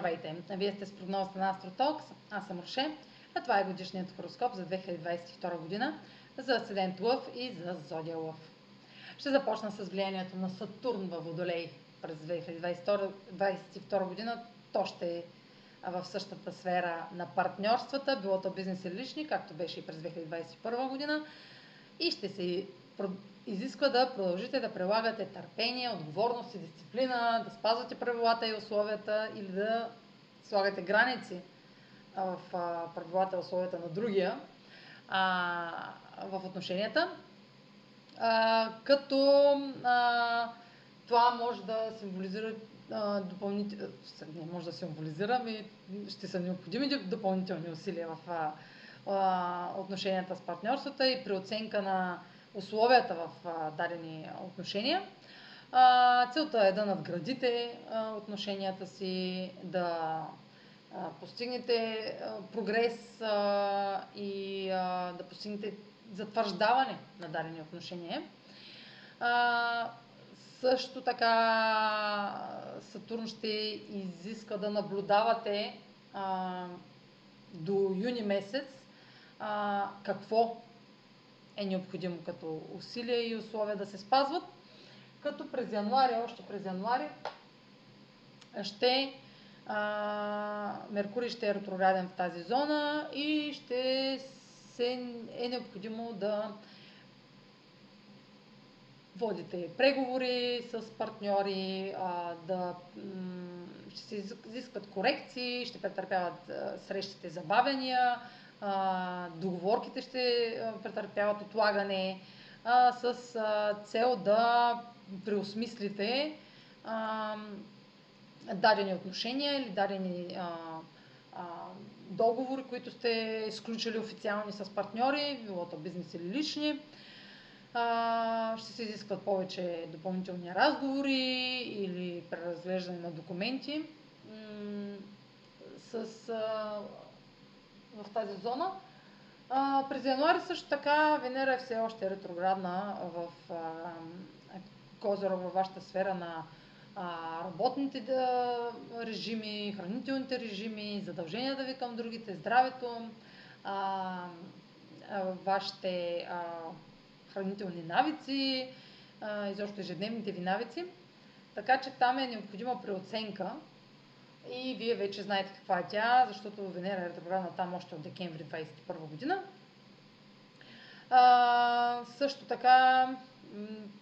Здравейте! Вие сте с прогнозата на Астротокс. Аз съм Роше, а това е годишният хороскоп за 2022 година за Асцендент Лъв и за Зодия Лъв. Ще започна с влиянието на Сатурн във Водолей през 2022 година. То ще е в същата сфера на партньорствата, било то бизнес или лични, както беше и през 2021 година. И ще се изисква да продължите да прилагате търпение, отговорност и дисциплина, да спазвате правилата и условията или да слагате граници в правилата и условията на другия а, в отношенията. А, като а, това може да символизира допълнително, не може да символизира, ами ще са необходими допълнителни усилия в а, отношенията с партньорствата и при оценка на условията в а, дадени отношения. А, целта е да надградите а, отношенията си, да а, постигнете а, прогрес а, и а, да постигнете затвърждаване на дадени отношения. А, също така Сатурн ще изиска да наблюдавате а, до юни месец а, какво е необходимо като усилия и условия да се спазват, като през януари, още през януари, ще а, Меркурий ще е ретрограден в тази зона и ще се е необходимо да водите преговори с партньори, а, да ще се изискват корекции, ще претърпяват а, срещите забавения, а, договорките ще претърпяват отлагане а, с а, цел да преосмислите а, дадени отношения или дадени а, а, договори, които сте изключили официални с партньори, било то бизнес или лични. А, ще се изискват повече допълнителни разговори или преразглеждане на документи м- с а, в тази зона. А, през януари също така Венера е все още ретроградна в Козирог във вашата сфера на а, работните да, режими, хранителните режими, задълженията ви към другите, здравето, а, а, вашите а, хранителни навици, а, изобщо ежедневните ви навици. Така че там е необходима преоценка и вие вече знаете каква е тя, защото Венера е ретроградна там още от декември 2021 година. А, също така,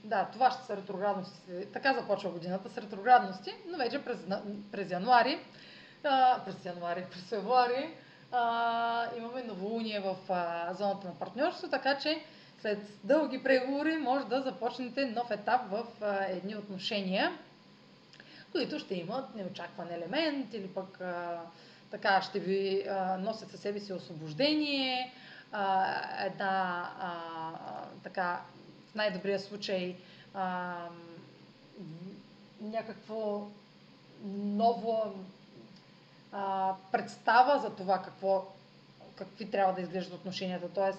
да, това ще са ретроградности. Така започва годината с ретроградности, но вече през, през януари, а, през януари, през февруари а, имаме новолуние в а, зоната на партньорство, така че след дълги преговори може да започнете нов етап в а, едни отношения които ще имат неочакван елемент или пък а, така ще ви а, носят със себе си освобождение, а, една а, така в най-добрия случай а, някакво ново а, представа за това какво, какви трябва да изглеждат отношенията.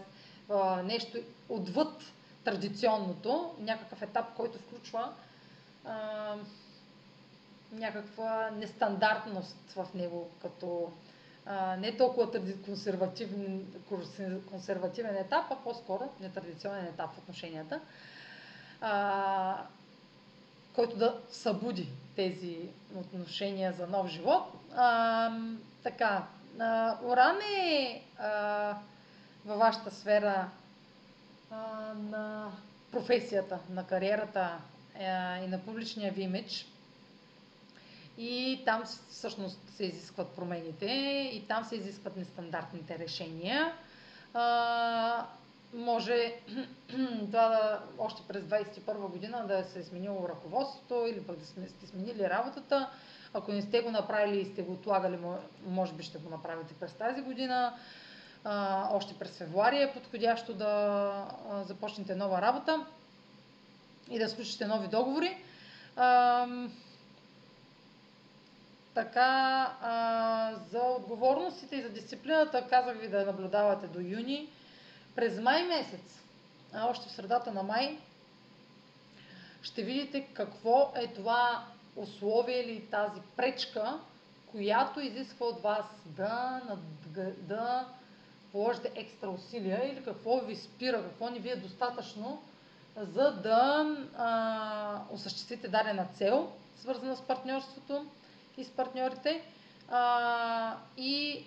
А, нещо отвъд традиционното, някакъв етап, който включва а, някаква нестандартност в него, като а, не толкова консервативен, консервативен етап, а по-скоро нетрадиционен етап в отношенията, а, който да събуди тези отношения за нов живот. А, така, а, Оран е а, във вашата сфера а, на професията, на кариерата а, и на публичния ви имидж и там всъщност се изискват промените и там се изискват нестандартните решения. А, може това да, още през 2021 година да се е сменило ръководството или пък да сте сменили работата. Ако не сте го направили и сте го отлагали, може би ще го направите през тази година. А, още през февруари е подходящо да започнете нова работа и да сключите нови договори. А, така, а, за отговорностите и за дисциплината казах ви да наблюдавате до юни. През май месец, а още в средата на май, ще видите какво е това условие или тази пречка, която изисква от вас да, да положите екстра усилия или какво ви спира, какво не ви е достатъчно, за да а, осъществите дадена цел, свързана с партньорството и с партньорите. А, и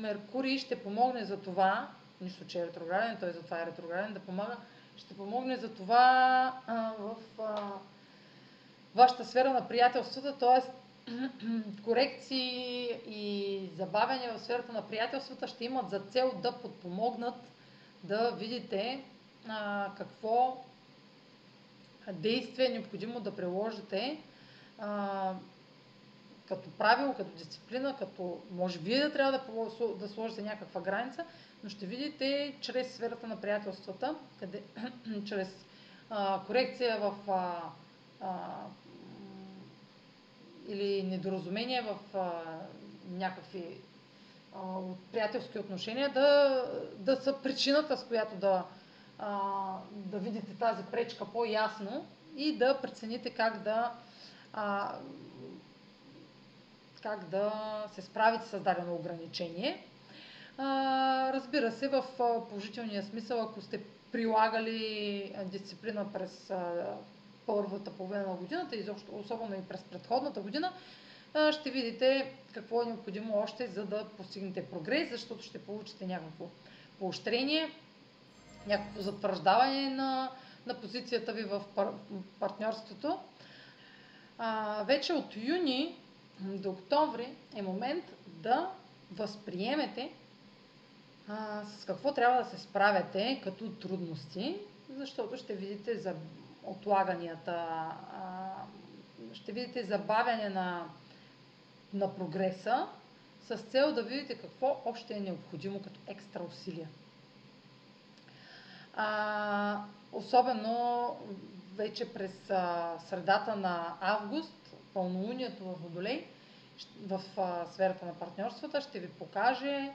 Меркурий ще помогне за това, нищо, че е ретрограден, той затова е ретрограден, да помага, ще помогне за това а, в а, вашата сфера на приятелствата, т.е. корекции и забавяния в сферата на приятелствата ще имат за цел да подпомогнат да видите а, какво действие е необходимо да приложите а, като правило, като дисциплина, като може вие трябва да, да сложите някаква граница, но ще видите чрез сферата на приятелствата, къде, чрез а, корекция в а, а, или недоразумение в а, някакви а, приятелски отношения, да, да са причината, с която да, а, да видите тази пречка по-ясно и да прецените как да а, как да се справите с дадено ограничение. Разбира се, в положителния смисъл, ако сте прилагали дисциплина през първата половина на годината, изобщо, особено и през предходната година, ще видите какво е необходимо още, за да постигнете прогрес, защото ще получите някакво поощрение, някакво затвърждаване на, на позицията ви в пар, партньорството. А, вече от юни до октомври е момент да възприемете а, с какво трябва да се справяте като трудности, защото ще видите за отлаганията, а, ще видите забавяне на, на прогреса с цел да видите какво още е необходимо като екстра усилия. А, особено вече през а, средата на август, пълнолунието в Водолей, в сферата на партньорствата, ще ви покаже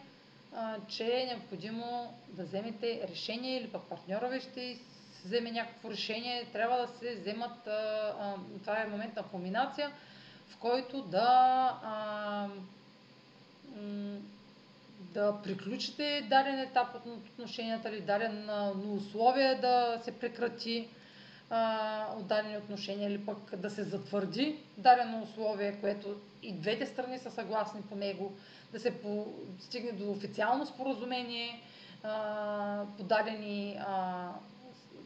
че е необходимо да вземете решение или пък партньора ви ще вземе някакво решение. Трябва да се вземат, това е момент на комбинация, в който да да приключите даден етап от отношенията или даден условие да се прекрати от дадени отношения или пък да се затвърди дадено условие, което и двете страни са съгласни по него да се стигне до официално споразумение, подадени,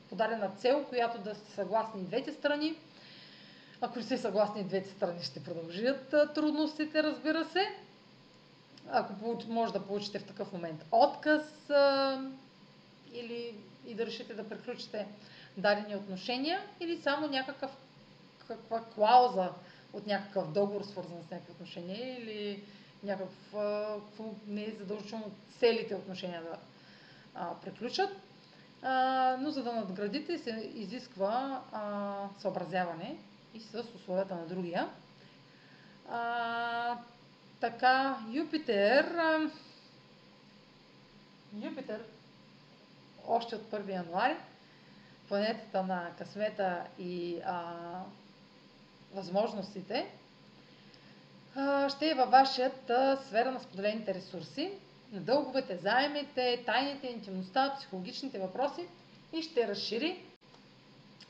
подадена цел, която да са съгласни двете страни. Ако не са съгласни двете страни, ще продължат трудностите, разбира се. Ако може да получите в такъв момент отказ или и да решите да приключите дадени отношения, или само някакъв каква клауза от някакъв договор, свързан с някакви отношения, или някакво, не е задължително целите отношения да а, приключат. А, но за да надградите се изисква а, съобразяване и с условията на другия. А, така, Юпитер. А, Юпитер още от 1 януари, планетата на късмета и а, възможностите, ще е във вашата сфера на споделените ресурси, на дълговете, заемите, тайните, интимността, психологичните въпроси и ще разшири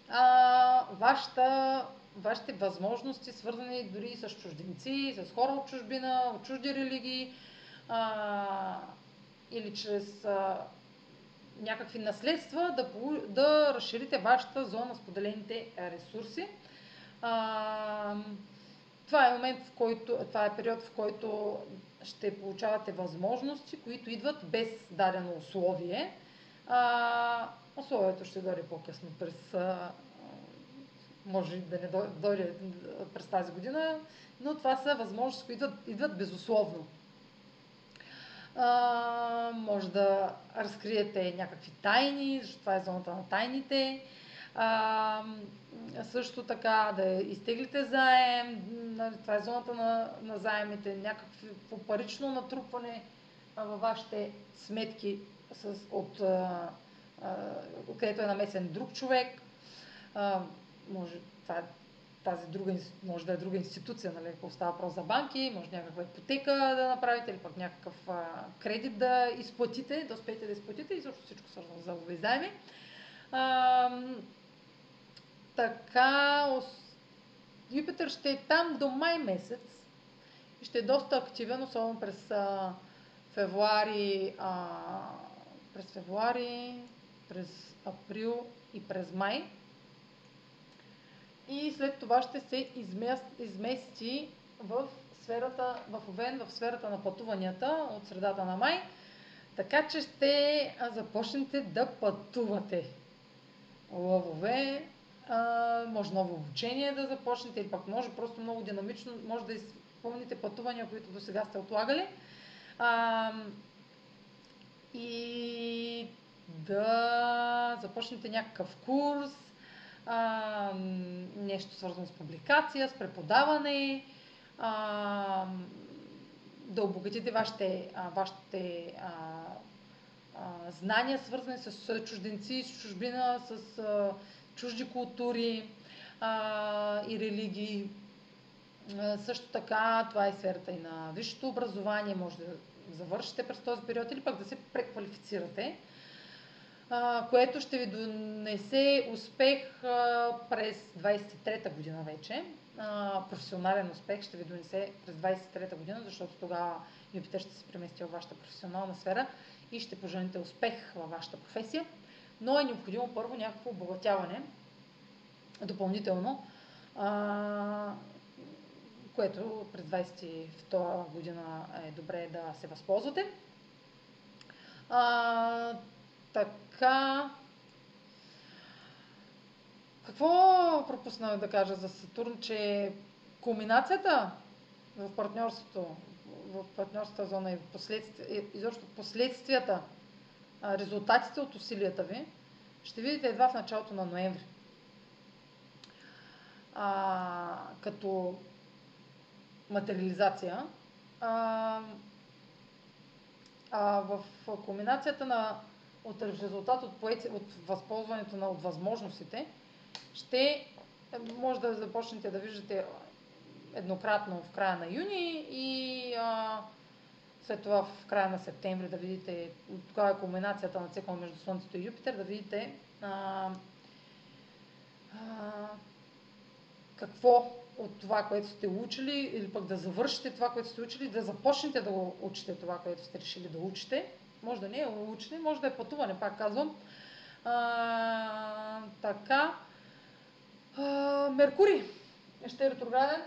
а, вашата, вашите възможности, свързани дори с чужденци, с хора от чужбина, от чужди религии а, или чрез а, някакви наследства да, да разширите вашата зона споделените ресурси. А, това е момент, в който, това е период, в който ще получавате възможности, които идват без дадено условие. А, условието ще дойде по-късно през а, може да не дойде през тази година, но това са възможности, които идват, идват безусловно. А, може да разкриете някакви тайни, защото това е зоната на тайните. А, също така да изтеглите заем, това е зоната на, на заемите, някакво парично натрупване във вашите сметки с, от, а, а, където е намесен друг човек. А, може, това, тази друга, може да е друга институция, нали, ако става въпрос за банки, може някаква ипотека да направите или пък някакъв а, кредит да изплатите, да успеете да изплатите и също всичко свързано за заеми. така, Юпитър ще е там до май месец и ще е доста активен, особено през а, февруари, а, през февруари, през април и през май. И след това ще се измести в сферата, в Овен, в сферата на пътуванията от средата на май. Така че ще започнете да пътувате. Лъвове, а, може ново обучение да започнете или пък може просто много динамично, може да изпълните пътувания, които до сега сте отлагали. А, и да започнете някакъв курс, а, нещо свързано с публикация, с преподаване, а, да обогатите вашите, а, вашите а, а, знания, свързани с чужденци, с чужбина, с а, чужди култури а, и религии. А, също така, това е сферата и на висшето образование, може да завършите през този период или пък да се преквалифицирате, което ще ви донесе успех през 23-та година вече. Професионален успех ще ви донесе през 23-та година, защото тогава Юпитер ще се премести във вашата професионална сфера и ще пожените успех във вашата професия. Но е необходимо първо някакво обогатяване допълнително, което през 22 година е добре да се възползвате. Така. Какво пропуснах да кажа за Сатурн, че кулминацията в партньорството, в партньорската зона и последствия, изобщо последствията, резултатите от усилията ви, ще видите едва в началото на ноември. А, като материализация. А, а в кулминацията на от резултат от, поети, от възползването на от възможностите, ще може да започнете да виждате еднократно в края на юни и а, след това в края на септември да видите, тогава е кулминацията на цикъл между Слънцето и Юпитер, да видите а, а, какво от това, което сте учили, или пък да завършите това, което сте учили, да започнете да учите това, което сте решили да учите. Може да не е учене, може да е пътуване, пак казвам. А, така. А, Меркурий ще е ретрограден.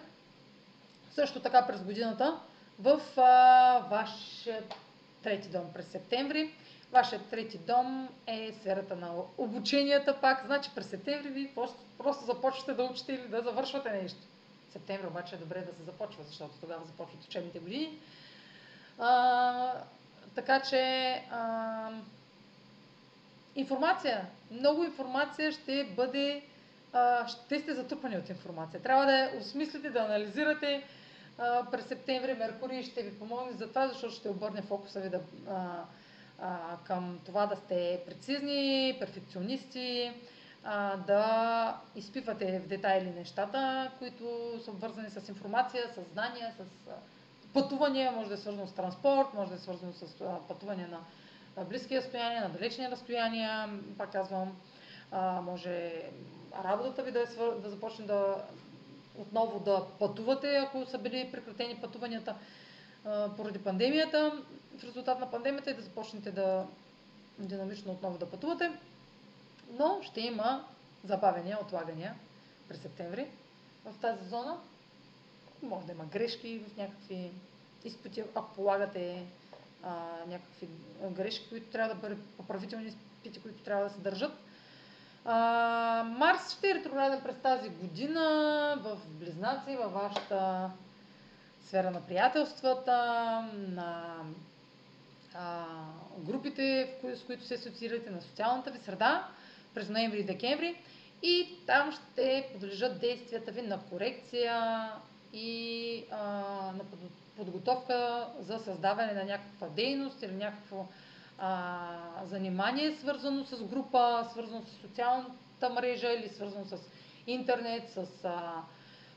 Също така през годината в а, вашия трети дом през септември. Вашият трети дом е сферата на обученията пак. Значи през септември ви просто, просто започвате да учите или да завършвате нещо. Септември обаче е добре да се започва, защото тогава започват учебните години. А, така че а, информация, много информация ще бъде, а, ще сте затрупани от информация. Трябва да осмислите, да анализирате. А, през септември Меркурий ще ви помогне за това, защото ще обърне фокуса ви да, а, а, към това да сте прецизни, перфекционисти, а, да изпивате в детайли нещата, които са обвързани с информация, с знания, с пътувания, може да е свързано с транспорт, може да е свързано с пътуване на близки разстояния, на далечни разстояния, пак казвам, може работата ви да, е свър... да започне да отново да пътувате, ако са били прекратени пътуванията поради пандемията, в резултат на пандемията и да започнете да динамично отново да пътувате. Но ще има забавения, отлагания през септември в тази зона може да има грешки в някакви изпити, ако полагате а, някакви грешки, които трябва да бъдат поправителни изпити, които трябва да се държат. А, Марс ще е ретрограден през тази година в Близнаци, във вашата сфера на приятелствата, на а, групите, с които се асоциирате, на социалната ви среда през ноември и декември. И там ще подлежат действията ви на корекция, и а, на подготовка за създаване на някаква дейност или някакво а, занимание, свързано с група, свързано с социалната мрежа или свързано с интернет, с а,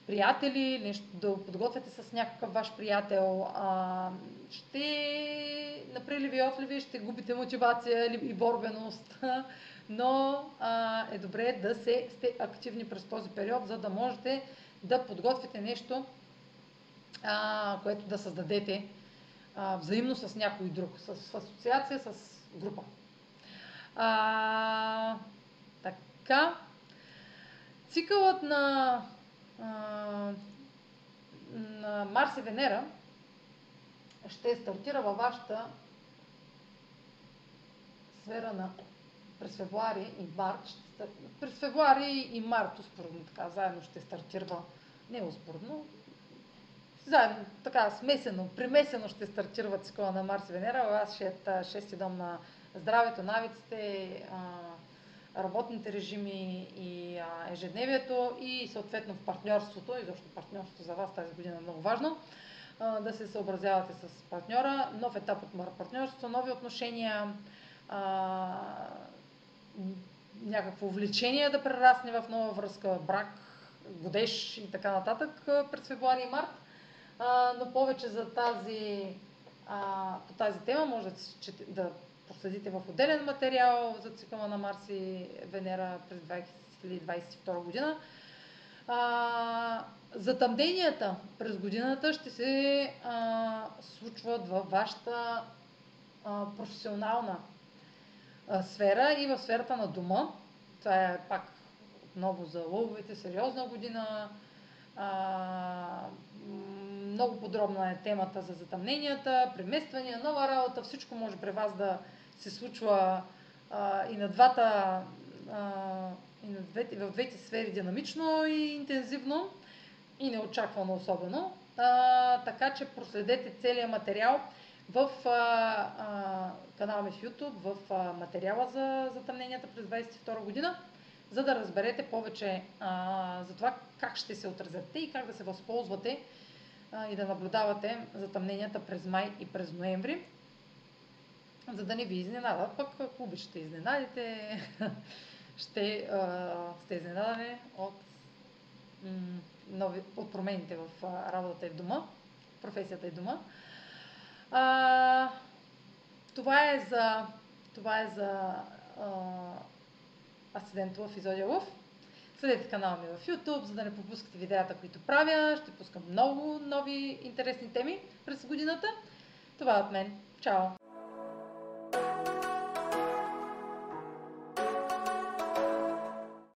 приятели, нещо да подготвяте с някакъв ваш приятел, а, ще наприливи и отливи, ще губите мотивация и борбеност, но а, е добре да се, сте активни през този период, за да можете да подготвите нещо, а, което да създадете а, взаимно с някой друг, с, с асоциация, с група. А, така, цикълът на, а, на Марс и Венера ще стартира във вашата сфера на през февруари и март. Ще, през февруари и март, успоредно така, заедно ще стартира, не успоредно, заедно, така, смесено, примесено ще стартира цикъла на Марс и Венера. Аз ще е шести дом на здравето, навиците, работните режими и ежедневието и съответно в партньорството, и защо партньорството за вас тази година е много важно, да се съобразявате с партньора, нов етап от партньорството, нови отношения, някакво влечение да прерасне в нова връзка, брак, годеж и така нататък през февруари и март. но повече за тази, по тази тема може да, да проследите в отделен материал за цикъла на Марс и Венера през 2022 година. А, затъмненията през годината ще се а, случват във вашата а, професионална а, сфера и в сферата на дома. Това е пак отново за лъвовете, сериозна година. А, много подробна е темата за затъмненията, премествания, нова работа, всичко може при вас да се случва а, и на двата, а, и на двете, в двете сфери динамично и интензивно и неочаквано особено. А, така че проследете целият материал в а, а, канала ми в YouTube, в а, материала за затъмненията през 2022 година, за да разберете повече а, за това как ще се отразят и как да се възползвате а, и да наблюдавате затъмненията през май и през ноември за да не ви изненадат. Пък ако обичате изненадите, ще а, сте изненадани от, нови, от промените в работата и в дома, професията и дома. А, това е за, това е за а, Асцендент Лъв и Зодия Лъв. Следете канала ми в YouTube, за да не пропускате видеята, които правя. Ще пускам много нови интересни теми през годината. Това е от мен. Чао!